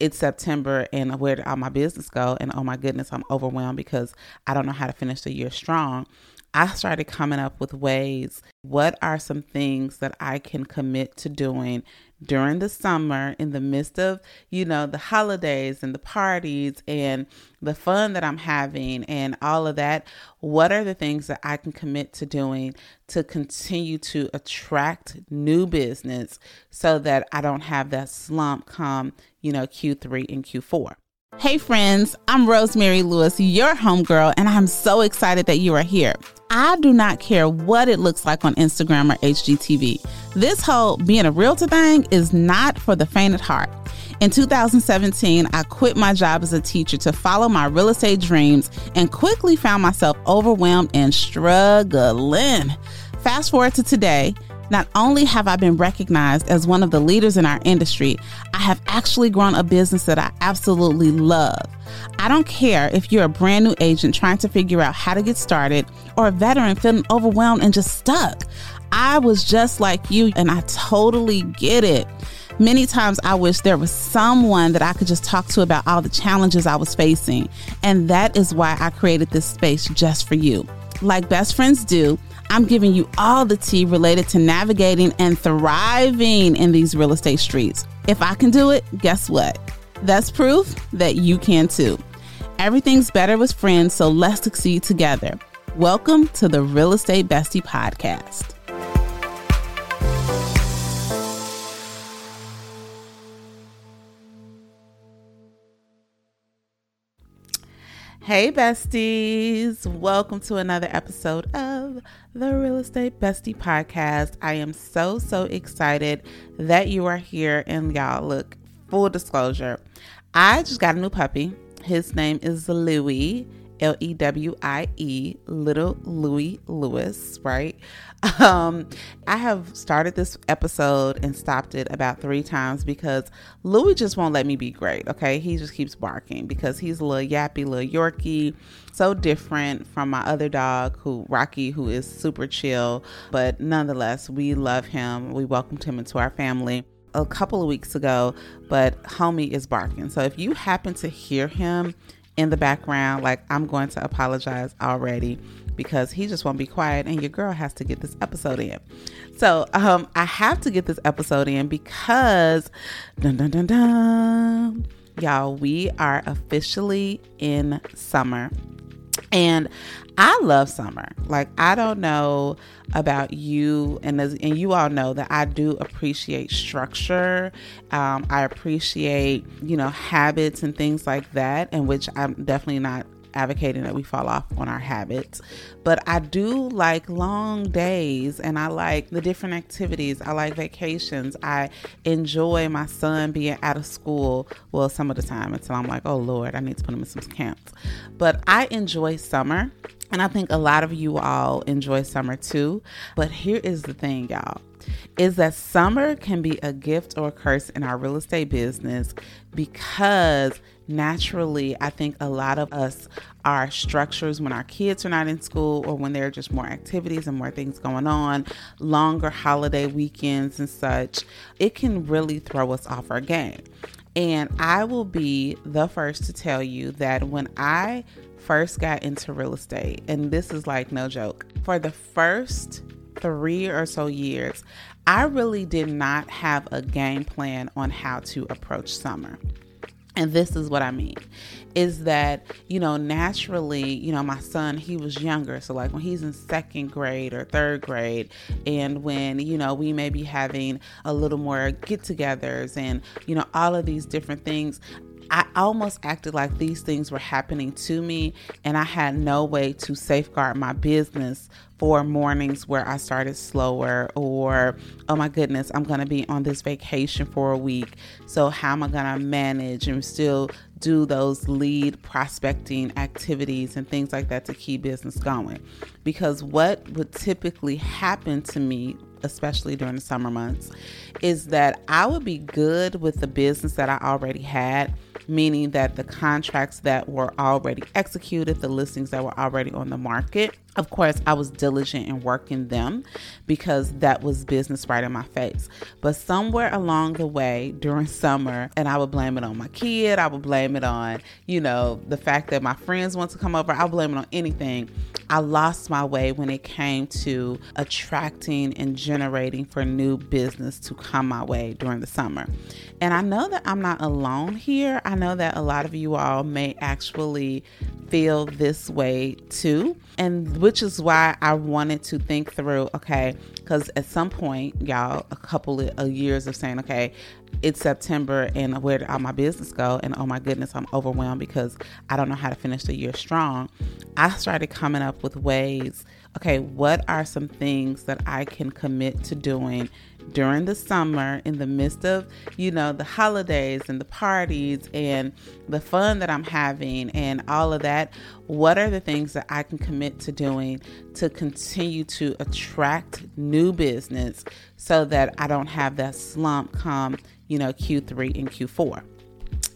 it's September and where did all my business go? And oh my goodness, I'm overwhelmed because I don't know how to finish the year strong. I started coming up with ways. What are some things that I can commit to doing during the summer in the midst of, you know, the holidays and the parties and the fun that I'm having and all of that? What are the things that I can commit to doing to continue to attract new business so that I don't have that slump come, you know, Q3 and Q4? Hey, friends, I'm Rosemary Lewis, your homegirl, and I'm so excited that you are here. I do not care what it looks like on Instagram or HGTV. This whole being a realtor thing is not for the faint at heart. In 2017, I quit my job as a teacher to follow my real estate dreams and quickly found myself overwhelmed and struggling. Fast forward to today. Not only have I been recognized as one of the leaders in our industry, I have actually grown a business that I absolutely love. I don't care if you're a brand new agent trying to figure out how to get started or a veteran feeling overwhelmed and just stuck. I was just like you and I totally get it. Many times I wish there was someone that I could just talk to about all the challenges I was facing. And that is why I created this space just for you. Like best friends do, I'm giving you all the tea related to navigating and thriving in these real estate streets. If I can do it, guess what? That's proof that you can too. Everything's better with friends, so let's succeed together. Welcome to the Real Estate Bestie Podcast. Hey, besties. Welcome to another episode of the Real Estate Bestie Podcast. I am so, so excited that you are here. And y'all, look, full disclosure, I just got a new puppy. His name is Lewie. L E W I E, little Lewie Lewis, right? Um, I have started this episode and stopped it about three times because Lewie just won't let me be great. Okay, he just keeps barking because he's a little yappy, little Yorkie, so different from my other dog, who Rocky, who is super chill, but nonetheless, we love him. We welcomed him into our family a couple of weeks ago, but homie is barking. So if you happen to hear him in the background, like I'm going to apologize already because he just won't be quiet and your girl has to get this episode in. So um I have to get this episode in because dun dun dun dun y'all we are officially in summer. And I love summer. Like I don't know about you, and as, and you all know that I do appreciate structure. Um, I appreciate you know habits and things like that, in which I'm definitely not advocating that we fall off on our habits. But I do like long days and I like the different activities. I like vacations. I enjoy my son being out of school, well, some of the time until I'm like, oh Lord, I need to put him in some camps. But I enjoy summer. And I think a lot of you all enjoy summer too. But here is the thing, y'all is that summer can be a gift or a curse in our real estate business because naturally, I think a lot of us, our structures when our kids are not in school or when there are just more activities and more things going on, longer holiday weekends and such, it can really throw us off our game. And I will be the first to tell you that when I first got into real estate, and this is like no joke, for the first three or so years, I really did not have a game plan on how to approach summer. And this is what I mean is that, you know, naturally, you know, my son, he was younger. So, like when he's in second grade or third grade, and when, you know, we may be having a little more get togethers and, you know, all of these different things, I almost acted like these things were happening to me, and I had no way to safeguard my business for mornings where I started slower, or oh my goodness, I'm to be on this vacation for a week. So, how am I to manage and still do those lead prospecting activities and things like that to keep business going? Because what would typically happen to me especially during the summer months, is that I would be good with the business that I already had, meaning that the contracts that were already executed, the listings that were already on the market. Of course, I was diligent in working them because that was business right in my face. But somewhere along the way during summer, and I would blame it on my kid, I would blame it on, you know, the fact that my friends want to come over, I'll blame it on anything. I lost my way when it came to attracting and generating for new business to come my way during the summer. And I know that I'm not alone here. I know that a lot of you all may actually feel this way too. And which is why I wanted to think through okay, because at some point, y'all, a couple of years of saying, okay, it's September and where did all my business go? And oh my goodness, I'm overwhelmed because I don't know how to finish the year strong. I started coming up with ways okay, what are some things that I can commit to doing during the summer in the midst of, you know, the holidays and the parties and the fun that I'm having and all of that, what are the things that I can commit to doing to continue to attract new business so that I don't have that slump come, you know, Q3 and Q4?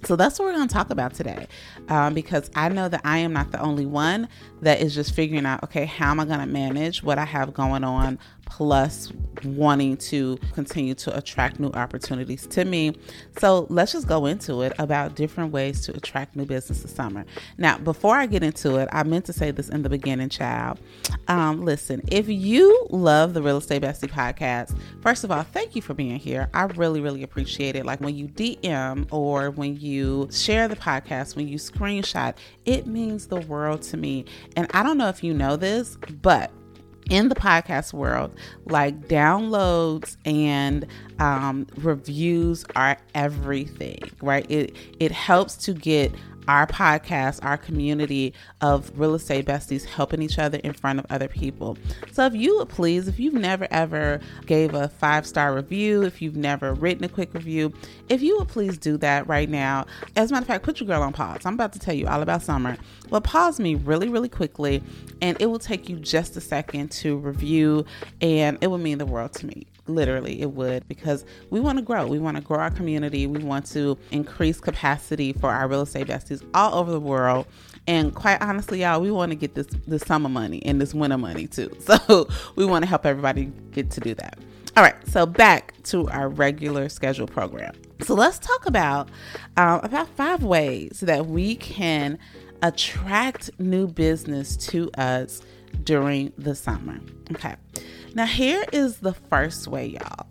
So that's what we're going to talk about today um, because I know that I am not the only one that is just figuring out, okay, how am I going to manage what I have going on plus wanting to continue to attract new opportunities to me. So let's just go into it about different ways to attract new business this summer. Now, before I get into it, I meant to say this in the beginning, child. Um, listen, if you love the Real Estate Bestie podcast, first of all, thank you for being here. I really, really appreciate it. Like when you DM or when you share the podcast, when you screenshot, it means the world to me. And I don't know if you know this, but in the podcast world, like downloads and um, reviews are everything, right? It it helps to get our podcast, our community of real estate besties helping each other in front of other people. So if you would please, if you've never ever gave a five star review, if you've never written a quick review, if you would please do that right now. As a matter of fact, put your girl on pause. I'm about to tell you all about summer. Well, pause me really, really quickly, and it will take you just a second to review, and it will mean the world to me literally it would because we want to grow. We want to grow our community. We want to increase capacity for our real estate besties all over the world. And quite honestly y'all we want to get this this summer money and this winter money too. So we want to help everybody get to do that. All right so back to our regular schedule program. So let's talk about um, about five ways that we can attract new business to us during the summer. Okay now, here is the first way, y'all.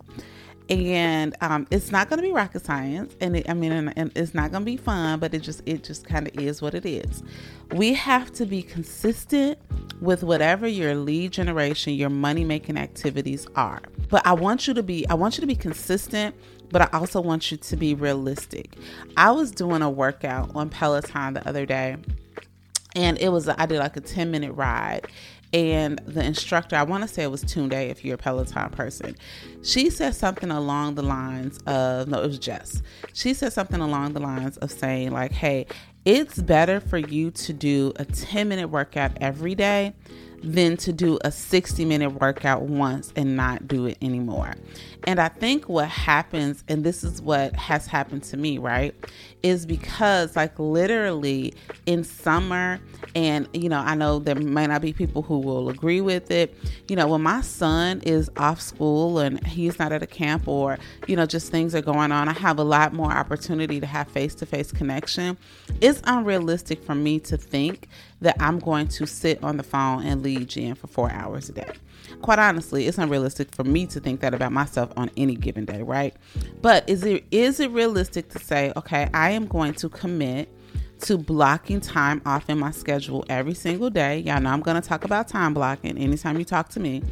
And um, it's not going to be rocket science, and it, I mean, and, and it's not going to be fun, but it just it just kind of is what it is. We have to be consistent with whatever your lead generation, your money making activities are. But I want you to be I want you to be consistent but I also want you to be realistic. I was doing a workout on Peloton the other day and it was I did like a 10 minute ride and the instructor, I want to say it was Tunde if you're a Peloton person, she said something along the lines of, no, it was Jess. She said something along the lines of saying, like, hey, it's better for you to do a 10 minute workout every day than to do a 60 minute workout once and not do it anymore. And I think what happens, and this is what has happened to me, right, is because, like, literally in summer, and you know, I know there may not be people who will agree with it. You know, when my son is off school and he's not at a camp, or you know, just things are going on, I have a lot more opportunity to have face to face connection. It's unrealistic for me to think that I'm going to sit on the phone and lead gen for four hours a day. Quite honestly, it's unrealistic for me to think that about myself on any given day, right? But is it is it realistic to say, okay, I am going to commit to blocking time off in my schedule every single day? Y'all know I'm going to talk about time blocking anytime you talk to me.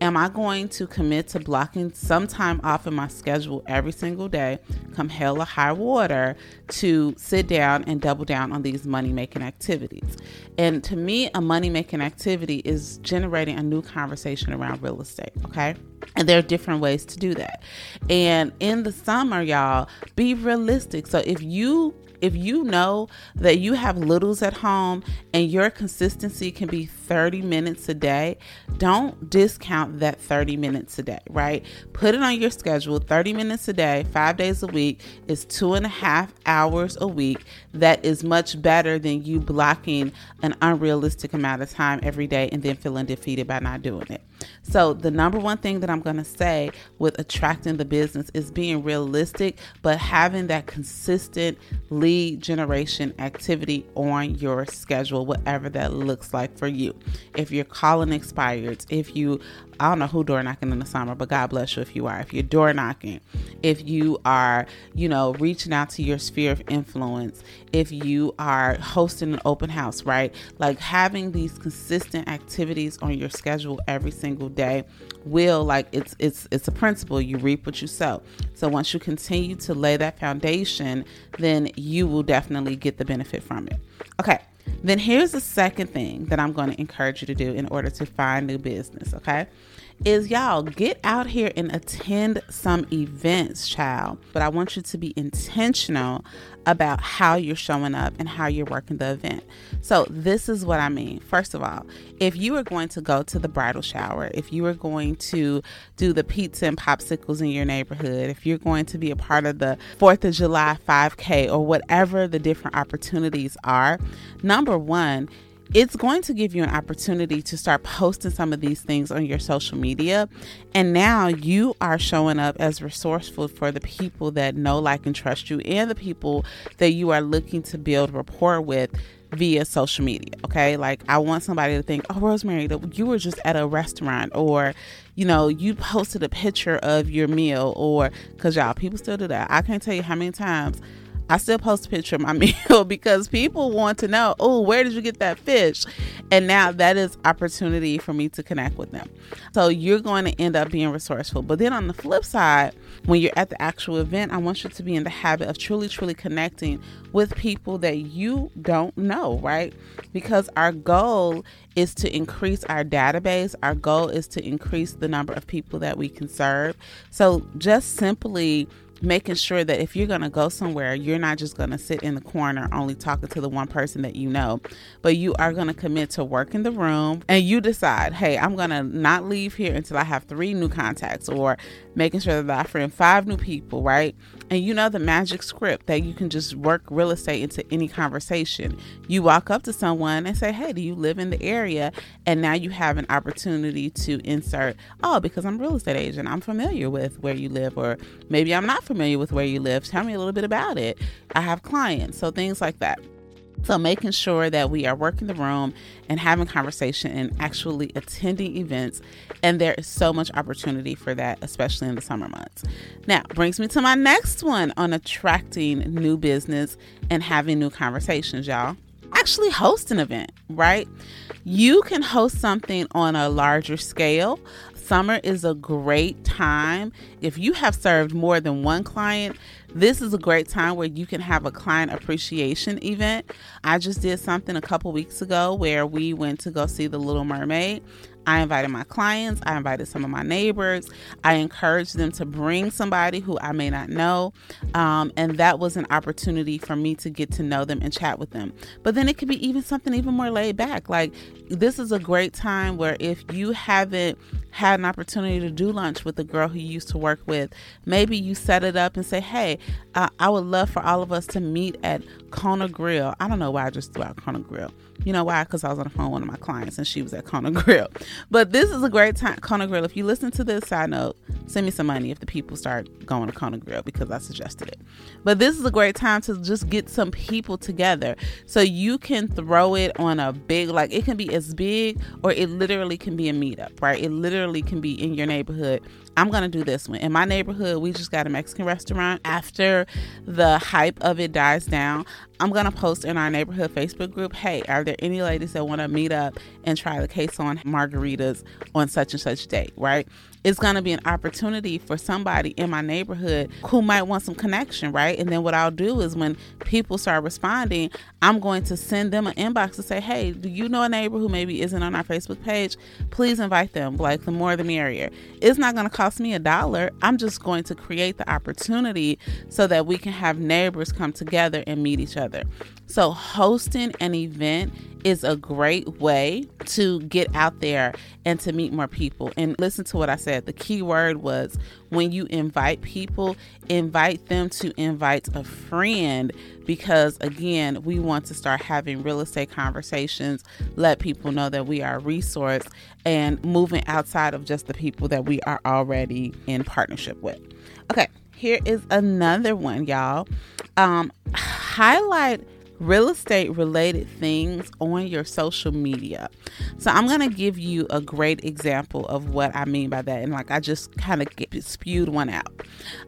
Am I going to commit to blocking some time off in my schedule every single day, come hell or high water, to sit down and double down on these money making activities? And to me, a money making activity is generating a new conversation around real estate, okay? And there are different ways to do that. And in the summer, y'all, be realistic. So if you if you know that you have littles at home and your consistency can be 30 minutes a day, don't discount that 30 minutes a day, right? Put it on your schedule 30 minutes a day, five days a week is two and a half hours a week. That is much better than you blocking an unrealistic amount of time every day and then feeling defeated by not doing it. So, the number one thing that I'm going to say with attracting the business is being realistic, but having that consistent lead generation activity on your schedule, whatever that looks like for you. If you're calling expired, if you I don't know who door knocking in the summer, but God bless you if you are. If you're door knocking, if you are, you know, reaching out to your sphere of influence, if you are hosting an open house, right? Like having these consistent activities on your schedule every single day will like it's it's it's a principle. You reap what you sow. So once you continue to lay that foundation, then you will definitely get the benefit from it. Okay. Then here's the second thing that I'm going to encourage you to do in order to find new business, okay? Is y'all get out here and attend some events, child. But I want you to be intentional about how you're showing up and how you're working the event. So, this is what I mean. First of all, if you are going to go to the bridal shower, if you are going to do the pizza and popsicles in your neighborhood, if you're going to be a part of the 4th of July 5K or whatever the different opportunities are, number one, it's going to give you an opportunity to start posting some of these things on your social media. And now you are showing up as resourceful for the people that know, like, and trust you, and the people that you are looking to build rapport with via social media. Okay. Like, I want somebody to think, oh, Rosemary, that you were just at a restaurant, or, you know, you posted a picture of your meal, or, because y'all, people still do that. I can't tell you how many times I still post a picture of my meal because people want to know, oh, where did you get that fish? And now that is opportunity for me to connect with them. So you're going to end up being resourceful. But then on the flip side, when you're at the actual event, I want you to be in the habit of truly, truly connecting with people that you don't know, right? Because our goal is to increase our database. Our goal is to increase the number of people that we can serve. So just simply making sure that if you're going to go somewhere, you're not just going to sit in the corner only talking to the one person that you know, but you are going to commit to work in the room and you decide, hey, I'm going to not leave here until I have three new contacts or making sure that I friend five new people, right? And you know the magic script that you can just work real estate into any conversation. You walk up to someone and say, Hey, do you live in the area? And now you have an opportunity to insert, Oh, because I'm real estate agent, I'm familiar with where you live, or maybe I'm not familiar with where you live. Tell me a little bit about it. I have clients. So things like that. So, making sure that we are working the room and having conversation and actually attending events. And there is so much opportunity for that, especially in the summer months. Now, brings me to my next one on attracting new business and having new conversations, y'all. Actually, host an event, right? You can host something on a larger scale. Summer is a great time. If you have served more than one client, this is a great time where you can have a client appreciation event. I just did something a couple weeks ago where we went to go see The Little Mermaid. I invited my clients, I invited some of my neighbors, I encouraged them to bring somebody who I may not know. Um, and that was an opportunity for me to get to know them and chat with them. But then it could be even something even more laid back. Like, this is a great time where if you haven't had an opportunity to do lunch with the girl who you used to work with, maybe you set it up and say, Hey, uh, I would love for all of us to meet at Kona Grill. I don't know why I just threw out Kona Grill. You know why? Because I was on the phone with one of my clients and she was at Kona Grill. But this is a great time, Kona Grill. If you listen to this side note, send me some money if the people start going to Kona Grill because I suggested it. But this is a great time to just get some people together. So you can throw it on a big, like it can be as big or it literally can be a meetup, right? It literally can be in your neighborhood. I'm to do this one. In my neighborhood, we just got a Mexican restaurant. After the hype of it dies down, I'm to post in our neighborhood Facebook group hey, are there any ladies that want to meet up and try the queso on margaritas on such and such date, right? It's going to be an opportunity for somebody in my neighborhood who might want some connection, right? And then what I'll do is when people start responding, I'm going to send them an inbox to say, hey, do you know a neighbor who maybe isn't on our Facebook page? Please invite them. Like the more the merrier. It's not going to cost me a dollar. I'm just going to create the opportunity so that we can have neighbors come together and meet each other. So, hosting an event is a great way to get out there and to meet more people. And listen to what I said. The key word was when you invite people, invite them to invite a friend because, again, we want to start having real estate conversations, let people know that we are a resource, and moving outside of just the people that we are already in partnership with. Okay, here is another one, y'all. Um, highlight real estate related things on your social media. So I'm going to give you a great example of what I mean by that. And like I just kind of spewed one out.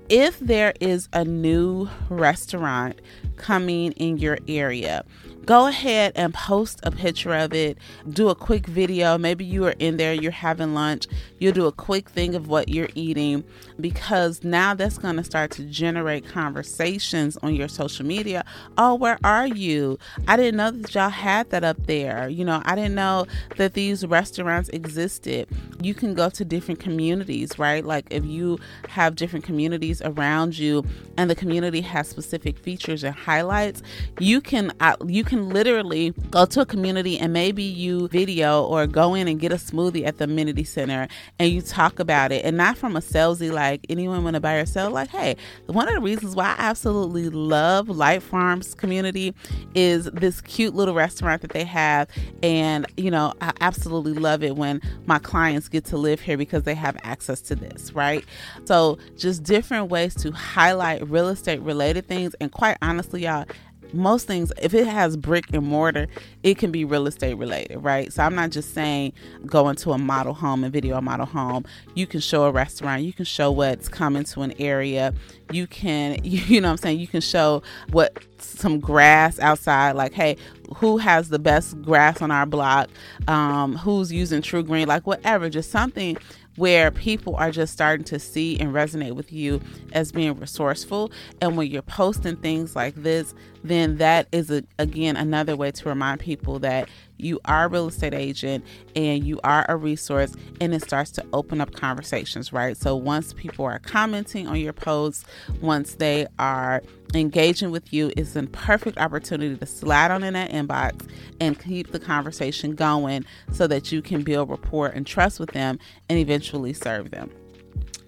If there is a new restaurant coming in your area, go ahead and post a picture of it. Do a quick video. Maybe you are in there, you're having lunch. You'll do a quick thing of what you're eating because now that's going to start to generate conversations on your social media. Oh, where are you? I didn't know that y'all had that up there. You know, I didn't know that these restaurants existed. You can go to different communities, right? Like if you have different communities around you and the community has specific features and highlights, you can uh, you can literally go to a community and maybe you video or go in and get a smoothie at the amenity center and you talk about it. And not from a salesy like anyone want to buy or sell. Like hey one of the reasons why i absolutely love light farms community is this cute little restaurant that they have. And you know i absolutely love it when my clients get to live here because they have access to this right? So just different ways to highlight real estate related things. And quite honestly y'all most things, if it has brick and mortar, it can be real estate related, right? So I'm not just saying go into a model home and video a model home. You can show a restaurant, you can show what's coming to an area, you can, you know what I'm saying, you can show what some grass outside, like, hey, who has the best grass on our block, um, who's using TruGreen, like whatever, just something where people are just starting to see and resonate with you as being resourceful. And when you're posting things like this, then that is a, again another way to remind people that you are a real estate agent and you are a resource and it starts to open up conversations right? So once people are commenting on your posts once they are engaging with you it's a perfect opportunity to slide on in that inbox and keep the conversation going so that you can build rapport and trust with them and eventually serve them.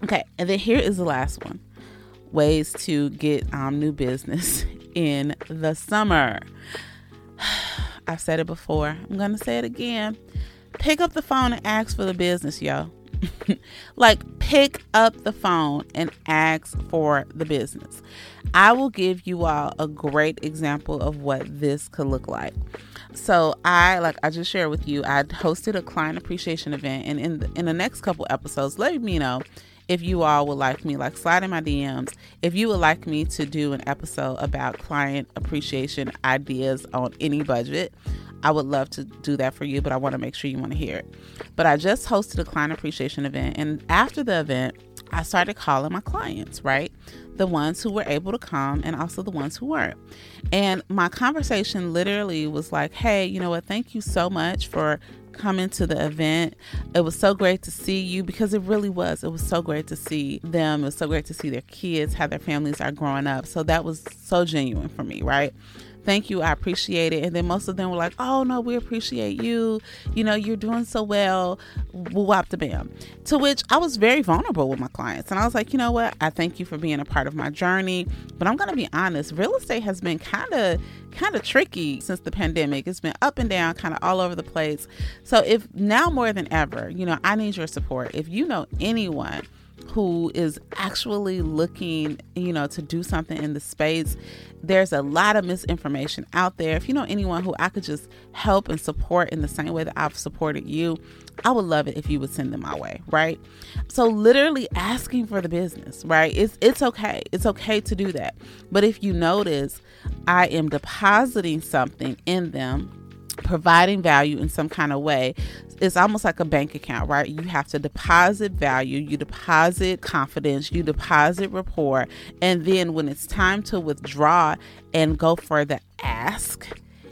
Okay and then here is the last one. Ways to get um, new business in the summer. I've said it before. I'm going to say it again. Pick up the phone and ask for the business, yo. like, pick up the phone and ask for the business. I will give you all a great example of what this could look like. So I like I just shared with you. I hosted a client appreciation event, and in the, in the next couple episodes, let me know if you all would like me, like slide in my DMs, if you would like me to do an episode about client appreciation ideas on any budget, I would love to do that for you, but I want to make sure you want to hear it. But I just hosted a client appreciation event, and after the event, I started calling my clients, right? The ones who were able to come and also the ones who weren't. And my conversation literally was like, hey, you know what? Thank you so much for coming to the event. It was so great to see you because it really was. It was so great to see them. It was so great to see their kids, how their families are growing up. So that was so genuine for me, right? Thank you, I appreciate it. And then most of them were like, oh no, we appreciate you. You know, you're doing so well. Wop the bam. To which I was very vulnerable with my clients. And I was like, you know what? I thank you for being a part of my journey. But I'm gonna be honest, real estate has been kind of kind of tricky since the pandemic. It's been up and down, kind of all over the place. So if now more than ever, you know, I need your support. If you know anyone who is actually looking, you know, to do something in the space. There's a lot of misinformation out there. If you know anyone who I could just help and support in the same way that I've supported you, I would love it if you would send them my way, right? So literally asking for the business, right? It's it's okay. It's okay to do that. But if you notice I am depositing something in them providing value in some kind of way it's almost like a bank account, right? You have to deposit value, you deposit confidence, you deposit rapport, and then when it's time to withdraw and go for the ask,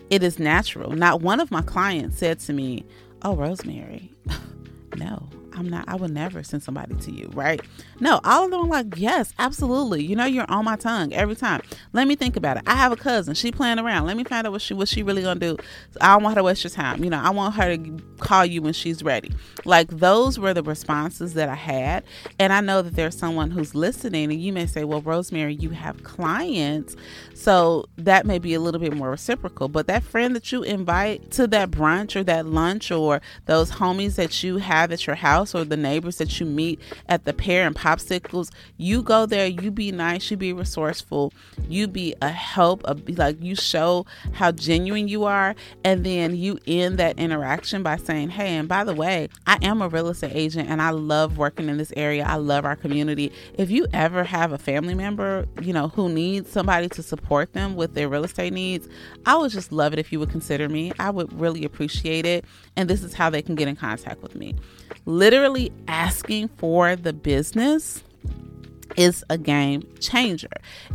it is natural. Not one of my clients said to me, Oh, Rosemary, no, I'm not, I would never send somebody to you, right? No, all of them like, yes, absolutely. You know, you're on my tongue every time. Let me think about it. I have a cousin. She playing around. Let me find out what she what she really gonna do. I don't want her to waste your time. You know, I want her to call you when she's ready. Like those were the responses that I had. And I know that there's someone who's listening and you may say, Well, Rosemary, you have clients. So that may be a little bit more reciprocal. But that friend that you invite to that brunch or that lunch or those homies that you have at your house or the neighbors that you meet at the pear and popsicles, you go there, you be nice, you be resourceful, you be a help, a, like you show how genuine you are, and then you end that interaction by saying, Hey, and by the way, I am a real estate agent and I love working in this area. I love our community. If you ever have a family member, you know, who needs somebody to support them with their real estate needs, I would just love it if you would consider me. I would really appreciate it. And this is how they can get in contact with me. Literally asking for the business is a game changer.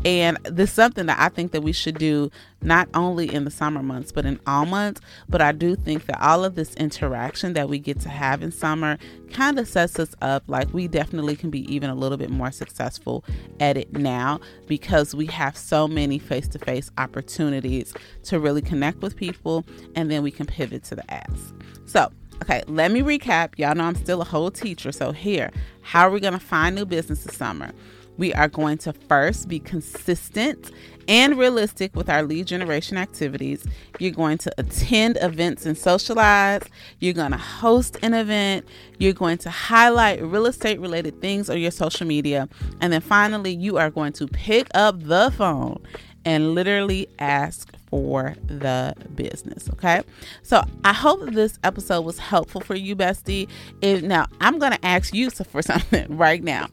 And this is something that I think that we should do not only in the summer months, but in all months. But I do think that all of this interaction that we get to have in summer kind of sets us up like we definitely can be even a little bit more successful at it now because we have so many face to face opportunities to really connect with people and then we can pivot to the ads. So, Okay, let me recap. Y'all know I'm still a whole teacher. So, here, how are we going to find new business this summer? We are going to first be consistent and realistic with our lead generation activities. You're going to attend events and socialize. You're going to host an event. You're going to highlight real estate related things on your social media. And then finally, you are going to pick up the phone and literally ask for the business. Okay. So I hope this episode was helpful for you, bestie. If now I'm gonna ask you for something right now.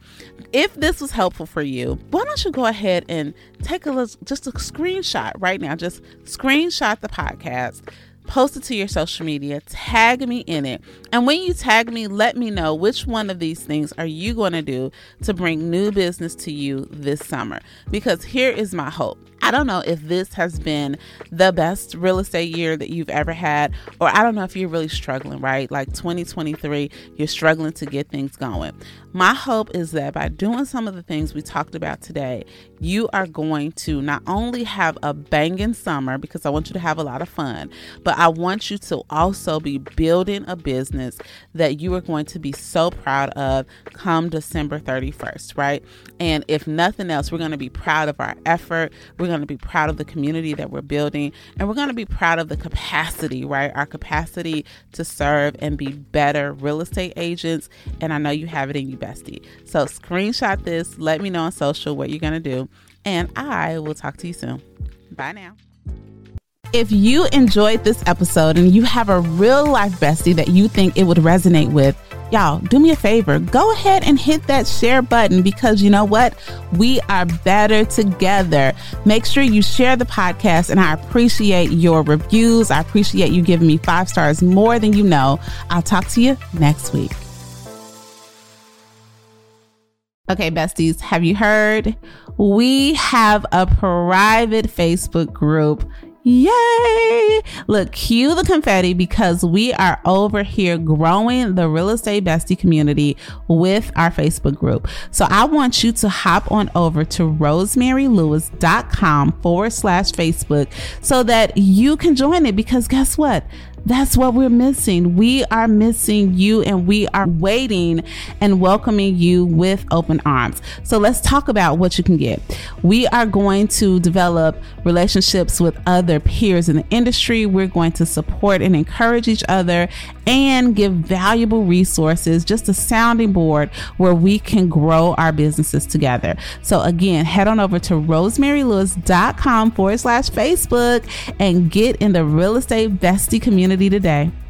If this was helpful for you, why don't you go ahead and take a look, just a screenshot right now. Just screenshot the podcast post it to your social media, tag me in it. And when you tag me, let me know which one of these things are you going to do to bring new business to you this summer. Because here is my hope. I don't know if this has been the best real estate year that you've ever had, or I don't know if you're really struggling, right? Like 2023, you're struggling to get things going. My hope is that by doing some of the things we talked about today, you are going to not only have a banging summer because I want you to have a lot of fun, but I want you to also be building a business that you are going to be so proud of come December 31st, right? And if nothing else, we're going to be proud of our effort. We're going to be proud of the community that we're building, and we're going to be proud of the capacity, right? Our capacity to serve and be better real estate agents. And I know you have it in you, bestie. So screenshot this, let me know on social what you're going to do, and I will talk to you soon. Bye now. If you enjoyed this episode and you have a real life bestie that you think it would resonate with, y'all do me a favor go ahead and hit that share button because you know what we are better together make sure you share the podcast and i appreciate your reviews i appreciate you giving me five stars more than you know i'll talk to you next week Okay, besties, have you heard? We have a private Facebook group Yay! Look, cue the confetti because we are over here growing the real estate bestie community with our Facebook group. So I want you to hop on over to rosemarylewis.com forward slash Facebook so that you can join it because guess what? That's what we're missing. We are missing you and we are waiting and welcoming you with open arms. So let's talk about what you can get. We are going to develop relationships with other peers in the industry. We're going to support and encourage each other and give valuable resources, just a sounding board where we can grow our businesses together. So again, head on over to rosemarylewis.com forward slash Facebook and get in the real estate bestie today.